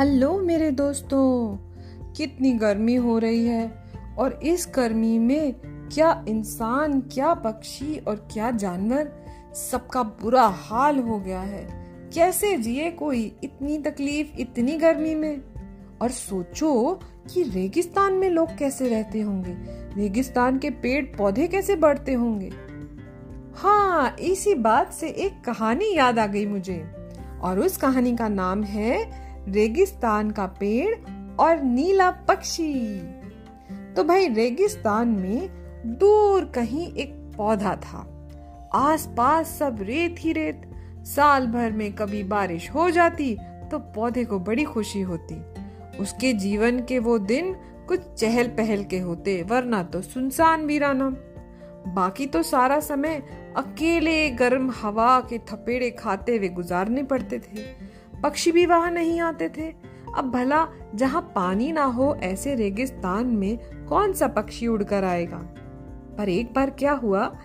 Hello मेरे दोस्तों, कितनी गर्मी हो रही है और इस गर्मी में क्या इंसान, क्या पक्षी और क्या जानवर सबका बुरा हाल हो गया है? कैसे जिए कोई इतनी तकलीफ़ इतनी गर्मी में? और सोचो कि रेगिस्तान में लोग कैसे रहते होंगे? रेगिस्तान के पेड़ पौधे कैसे बढ़ते होंगे? हाँ इसी बात से एक कहानी याद आ गई मुझे। और उस कहानी का नाम है रेगिस्तान का पेड़ और नीला पक्षी। तो भाई, रेगिस्तान में दूर कहीं एक पौधा था। आसपास सब रेत ही रेत। साल भर में कभी बारिश हो जाती तो पौधे को बड़ी खुशी होती। उसके जीवन के वो दिन कुछ चहल पहल के होते, वरना तो सुनसान वीराना बाकी तो सारा समय अकेले गर्म हवा के थपेड़े खाते हुए गुजारने पड़ते थे। पक्षी भी वहाँ नहीं आते थे। अब भला जहाँ पानी ना हो ऐसे रेगिस्तान में कौन सा पक्षी उड़कर आएगा? पर एक बार क्या हुआ?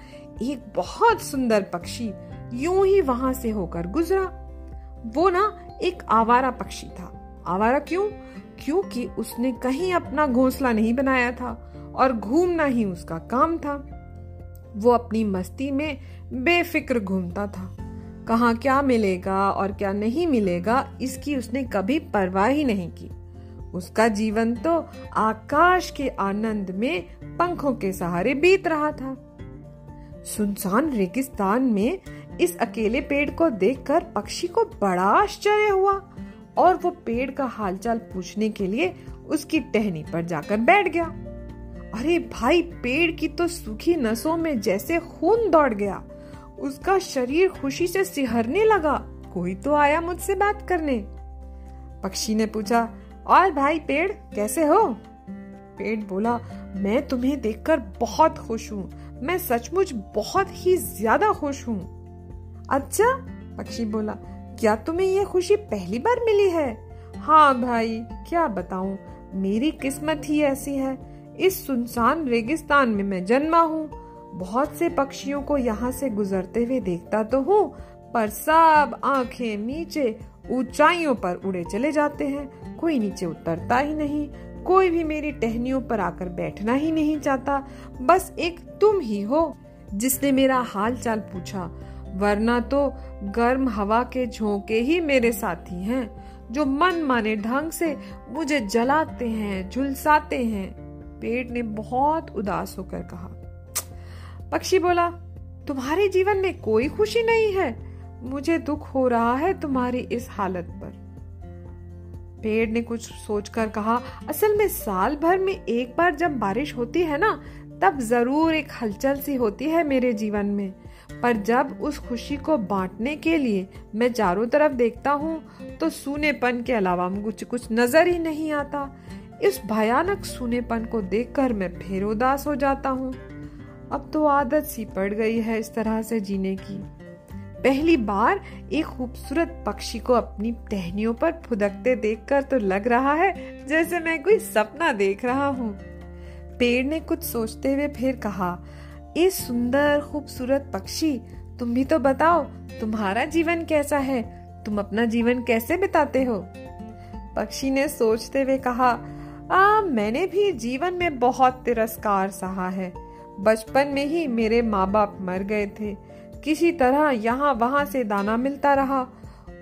एक बहुत सुंदर पक्षी यूँ ही वहाँ से होकर गुजरा। वो ना एक आवारा पक्षी था। आवारा क्यों? क्योंकि उसने कहीं अपना घोंसला नहीं बनाया था और घूमना ही उसका काम था। वो अपनी मस्ती में बेफिक्र घूमता था। कहा क्या मिलेगा और क्या नहीं मिलेगा, इसकी उसने कभी परवाह ही नहीं की। उसका जीवन तो आकाश के आनंद में पंखों के सहारे बीत रहा था। सुनसान रेगिस्तान में इस अकेले पेड़ को देखकर पक्षी को बड़ा आश्चर्य हुआ और वो पेड़ का हालचाल पूछने के लिए उसकी टहनी पर जाकर बैठ गया। अरे भाई, पेड़ की तो सूखी नसों में जैसे खून दौड़ गया। उसका शरीर खुशी से सिहरने लगा। कोई तो आया मुझसे बात करने। पक्षी ने पूछा, और भाई पेड़, कैसे हो? पेड़ बोला, मैं तुम्हें देखकर बहुत खुश हूँ। मैं सचमुच बहुत ही ज़्यादा खुश हूँ। अच्छा? पक्षी बोला, क्या तुम्हें ये खुशी पहली बार मिली है? हाँ भाई, क्या बताऊँ? मेरी किस्मत ही ऐसी है। इस सुनसान रेगिस्तान में मैं जन्मा हूँ। बहुत से पक्षियों को यहाँ से गुजरते हुए देखता तो हूँ, पर सब आँखें नीचे ऊंचाइयों पर उड़े चले जाते हैं। कोई नीचे उतरता ही नहीं, कोई भी मेरी टहनियों पर आकर बैठना ही नहीं चाहता। बस एक तुम ही हो जिसने मेरा हाल चाल पूछा, वरना तो गर्म हवा के झोंके ही मेरे साथी हैं, जो मन माने ढंग से मुझे जलाते हैं, झुलसाते हैं। पेट ने बहुत उदास होकर कहा पक्षी बोला, तुम्हारे जीवन में कोई खुशी नहीं है। मुझे दुख हो रहा है तुम्हारी इस हालत पर. पेड़ ने कुछ सोचकर कहा, असल में साल भर में एक बार जब बारिश होती है ना, तब ज़रूर एक हलचल सी होती है मेरे जीवन में। पर जब उस खुशी को बांटने के लिए मैं चारों तरफ़ देखता हूँ तो सूनेपन के अलावा मुझे कुछ नज़र ही नहीं आता। इस भयानक सूनेपन को देखकर मैं फिर उदास हो जाता हूँ। अब तो आदत सी पड़ गई है इस तरह से जीने की। पहली बार एक खूबसूरत पक्षी को अपनी टहनियों पर फुदकते देखकर तो लग रहा है जैसे मैं कोई सपना देख रहा हूँ। पेड़ ने कुछ सोचते हुए फिर कहा ये सुंदर खूबसूरत पक्षी तुम भी तो बताओ तुम्हारा जीवन कैसा है? तुम अपना जीवन कैसे बिताते हो? पक्षी ने सोचते हुए कहा आ, मैंने भी जीवन में बहुत तिरस्कार सहा है। बचपन में ही मेरे माँ बाप मर गए थे। किसी तरह यहाँ वहाँ से दाना मिलता रहा।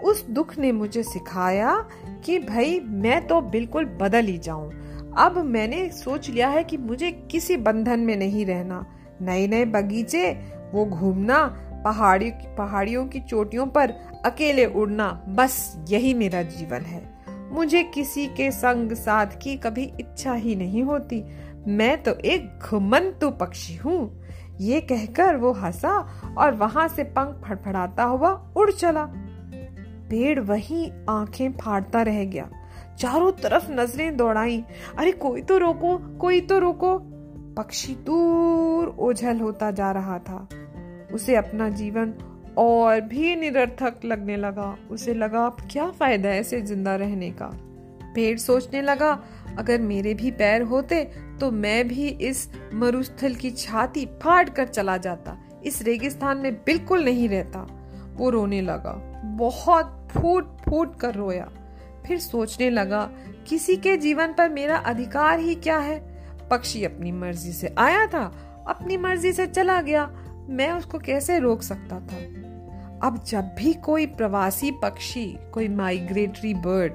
उस दुख ने मुझे सिखाया कि भाई, मैं तो बिल्कुल बदल ही जाऊँ। अब मैंने सोच लिया है कि मुझे किसी बंधन में नहीं रहना। नए नए बगीचे, वो घूमना, पहाड़ी, पहाड़ियों की चोटियों पर अकेले उड़ना, बस यही मेरा जीवन है। मुझे किसी के संग साथ की कभी इच्छा ही नहीं होती। मैं तो एक घुमंतु पक्षी हूँ। ये कहकर वो हंसा और वहाँ से पंख फड़फड़ाता हुआ उड़ चला। पेड़ वहीं आँखें फाड़ता रह गया। चारों तरफ़ नज़रें दौड़ाई। अरे कोई तो रोको, कोई तो रोको। पक्षी दूर ओझल होता जा रहा था। उसे अपना जीवन और भी निरर्थक लगने लगा। उसे लगा, अब क्या फ़ायदा है ऐसे ज़िंदा रहने का? पेड़ सोचने लगा, अगर मेरे भी पैर होते तो मैं भी इस मरुस्थल की छाती फाड़ कर चला जाता। इस रेगिस्तान में बिल्कुल नहीं रहता। वो रोने लगा। बहुत फूट फूट कर रोया। फिर सोचने लगा, किसी के जीवन पर मेरा अधिकार ही क्या है? पक्षी अपनी मर्ज़ी से आया था, अपनी मर्ज़ी से चला गया। मैं उसको कैसे रोक सकता था? अब जब भी कोई प्रवासी पक्षी, कोई माइग्रेटरी बर्ड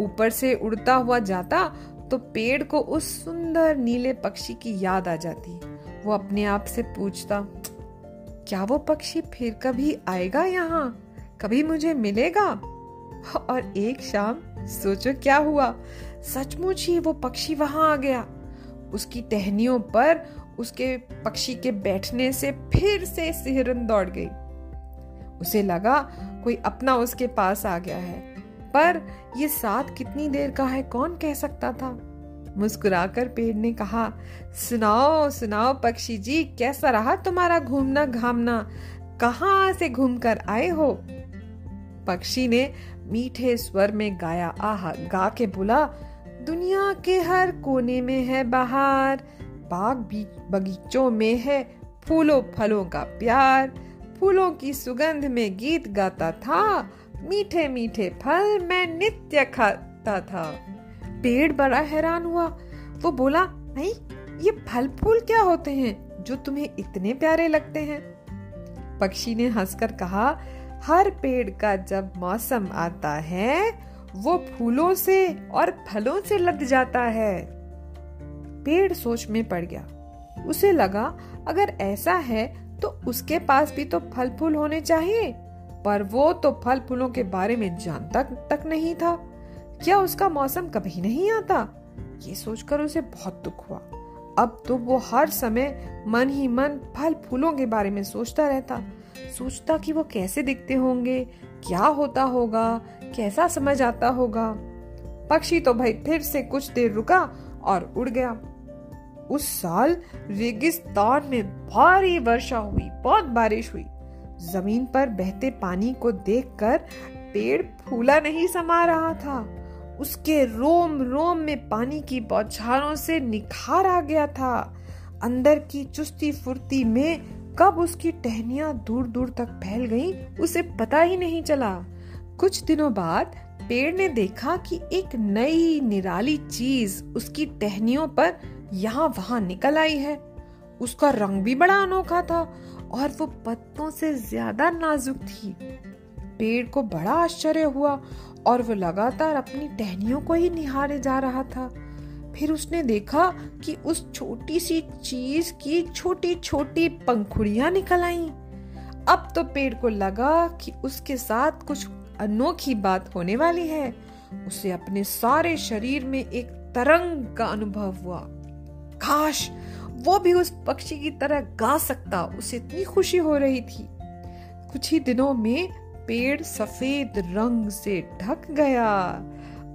ऊपर से उड़ता हुआ जाता तो पेड़ को उस सुंदर नीले पक्षी की याद आ जाती। वो अपने आप से पूछता, क्या वो पक्षी फिर कभी आएगा यहाँ? कभी मुझे मिलेगा? और एक शाम, सोचो क्या हुआ? सचमुच ही वो पक्षी वहाँ आ गया। उसकी टहनियों पर उसके पक्षी के बैठने से फिर से सिहरन दौड़ गई। उसे लगा कोई अपना उसके पास आ गया है। पर ये साथ कितनी देर का है, कौन कह सकता था? मुस्कुराकर पेड़ ने कहा, सुनाओ सुनाओ पक्षी जी, कैसा रहा तुम्हारा घूमना घामना? कहाँ से घूमकर आए हो? पक्षी ने मीठे स्वर में गाया, आहा, गा के बोला, दुनिया के हर कोने में है बाहर, बाग बगीचों में है फूलों फलों का प्यार, फूलों की सुगंध में गीत गाता था मीठे मीठे फल मैं नित्य खाता था। पेड़ बड़ा हैरान हुआ। वो बोला, नहीं, ये फल फूल क्या होते हैं जो तुम्हें इतने प्यारे लगते हैं? पक्षी ने हंसकर कहा, हर पेड़ का जब मौसम आता है, वो फूलों से और फलों से लद जाता है। पेड़ सोच में पड़ गया। उसे लगा, अगर ऐसा है तो उसके पास भी तो फल फूल होने चाहिए। पर वो तो फल फूलों के बारे में जानता तक नहीं था। क्या उसका मौसम कभी नहीं आता? ये सोचकर उसे बहुत दुख हुआ। अब तो वो हर समय मन ही मन फल फूलों के बारे में सोचता रहता। सोचता कि वो कैसे दिखते होंगे, क्या होता होगा, कैसा समझ आता होगा। पक्षी तो भाई फिर से कुछ देर रुका और उड़ गया। उस साल रेगिस्तान में भारी वर्षा हुई, बहुत बारिश हुई। ज़मीन पर बहते पानी को देखकर पेड़ फूला नहीं समा रहा था। उसके रोम रोम में पानी की बौछारों से निखार आ गया था। अंदर की चुस्ती फुर्ती में कब उसकी टहनियाँ दूर दूर तक फैल गईं, उसे पता ही नहीं चला। कुछ दिनों बाद पेड़ ने देखा कि एक नई निराली चीज़ उसकी टहनियों पर यहाँ वहाँ निकल आई है। उसका रंग भी बड़ा अनोखा था और वो पत्तों से ज़्यादा नाजुक थी। पेड़ को बड़ा आश्चर्य हुआ और वो लगातार अपनी टहनियों को ही निहारे जा रहा था। फिर उसने देखा कि उस छोटी सी चीज़ की छोटी छोटी पंखुड़ियाँ निकल आई। अब तो पेड़ को लगा कि उसके साथ कुछ अनोखी बात होने वाली है। उसे अपने सारे शरीर में एक तरंग का अनुभव हुआ। काश वो भी उस पक्षी की तरह गा सकता, उसे इतनी खुशी हो रही थी। कुछ ही दिनों में पेड़ सफ़ेद रंग से ढक गया।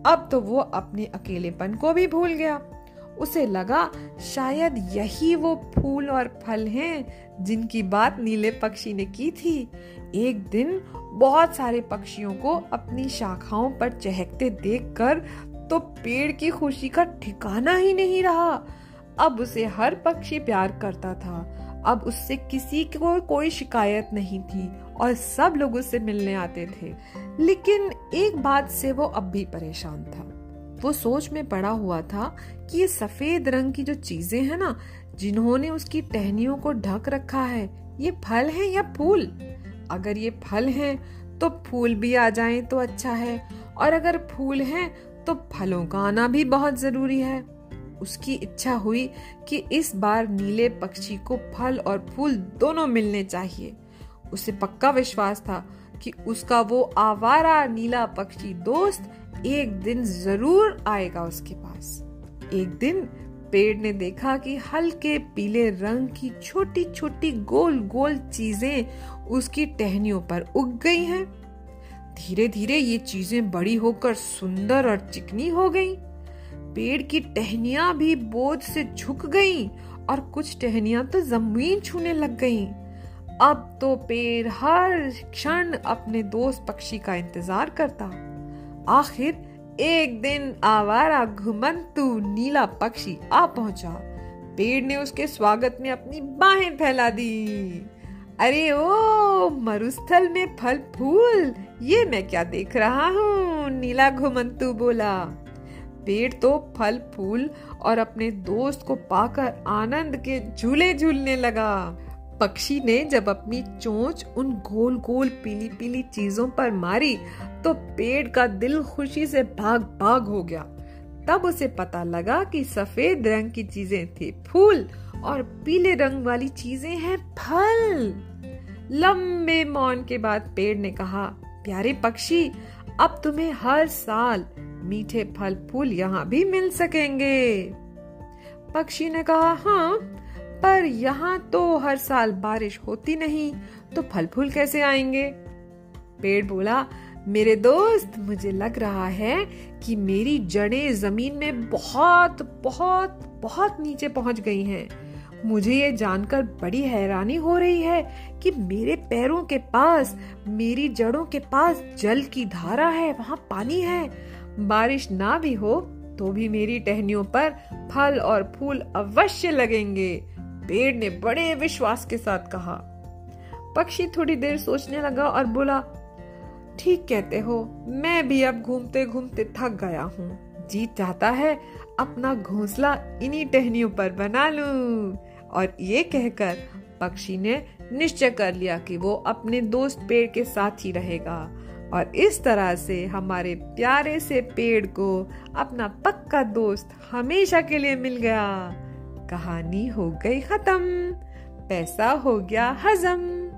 अब तो वो अपने अकेलेपन को भी भूल गया। उसे लगा शायद यही वो फूल और फल हैं जिनकी बात नीले पक्षी ने की थी। एक दिन बहुत सारे पक्षियों को अपनी शाखाओं पर चहकते देखकर तो पेड़ की खुशी का ठिकाना ही नहीं रहा। अब उसे हर पक्षी प्यार करता था। अब उससे किसी को कोई शिकायत नहीं थी और सब लोग उससे मिलने आते थे। लेकिन एक बात से वो अब भी परेशान था। वो सोच में पड़ा हुआ था कि ये सफ़ेद रंग की जो चीज़ें हैं ना, जिन्होंने उसकी टहनियों को ढक रखा है, ये फल हैं या फूल? अगर ये फल हैं तो फूल भी आ जाएँ तो अच्छा है, और अगर फूल हैं तो फलों का आना भी बहुत ज़रूरी है। उसकी इच्छा हुई कि इस बार नीले पक्षी को फल और फूल दोनों मिलने चाहिए उसे पक्का विश्वास था कि उसका वो आवारा नीला पक्षी दोस्त एक दिन ज़रूर आएगा उसके पास एक दिन पेड़ ने देखा कि हल्के पीले रंग की छोटी छोटी गोल गोल चीज़ें उसकी टहनियों पर उग गई हैं। धीरे धीरे ये चीज़ें बड़ी होकर सुंदर और चिकनी हो गईं। पेड़ की टहनियाँ भी बोझ से झुक गईं और कुछ टहनियाँ तो ज़मीन छूने लग गईं। अब तो पेड़ हर क्षण अपने दोस्त पक्षी का इंतज़ार करता। आखिर एक दिन आवारा घुमंतु नीला पक्षी आ पहुँचा। पेड़ ने उसके स्वागत में अपनी बाहें फैला दी। अरे ओ, मरुस्थल में फल फूल, ये मैं क्या देख रहा हूँ? नीला घुमंतु बोला। पेड़ तो फल, फूल और अपने दोस्त को पाकर आनंद के झूले झूलने लगा। पक्षी ने जब अपनी चोंच उन गोल गोल पीली पीली चीज़ों पर मारी तो पेड़ का दिल खुशी से भाग भाग हो गया। तब उसे पता लगा कि सफ़ेद रंग की चीज़ें थी फूल और पीले रंग वाली चीज़ें हैं फल। लंबे मौन के बाद पेड़ ने कहा, प्यारे पक्षी, अब तुम्हें हर साल मीठे फल फूल यहाँ भी मिल सकेंगे। पक्षी ने कहा हाँ पर यहाँ तो हर साल बारिश होती नहीं तो फल फूल कैसे आएँगे? पेड़ बोला, मेरे दोस्त, मुझे लग रहा है कि मेरी जड़ें ज़मीन में बहुत बहुत बहुत नीचे पहुँच गई हैं। मुझे ये जानकर बड़ी हैरानी हो रही है कि मेरे पैरों के पास, मेरी जड़ों के पास जल की धारा है, वहाँ पानी है। बारिश ना भी हो तो भी मेरी टहनियों पर फल और फूल अवश्य लगेंगे, पेड़ ने बड़े विश्वास के साथ कहा। पक्षी थोड़ी देर सोचने लगा और बोला, ठीक कहते हो, मैं भी अब घूमते घूमते थक गया हूँ। जी चाहता है, अपना घोंसला इन्हीं टहनियों पर बना लूँ। और ये कहकर पक्षी ने निश्चय कर लिया कि वो अपने दोस्त पेड़ के साथ ही रहेगा। और इस तरह से हमारे प्यारे से पेड़ को अपना पक्का दोस्त हमेशा के लिए मिल गया। कहानी हो गई खत्म। पैसा हो गया हजम।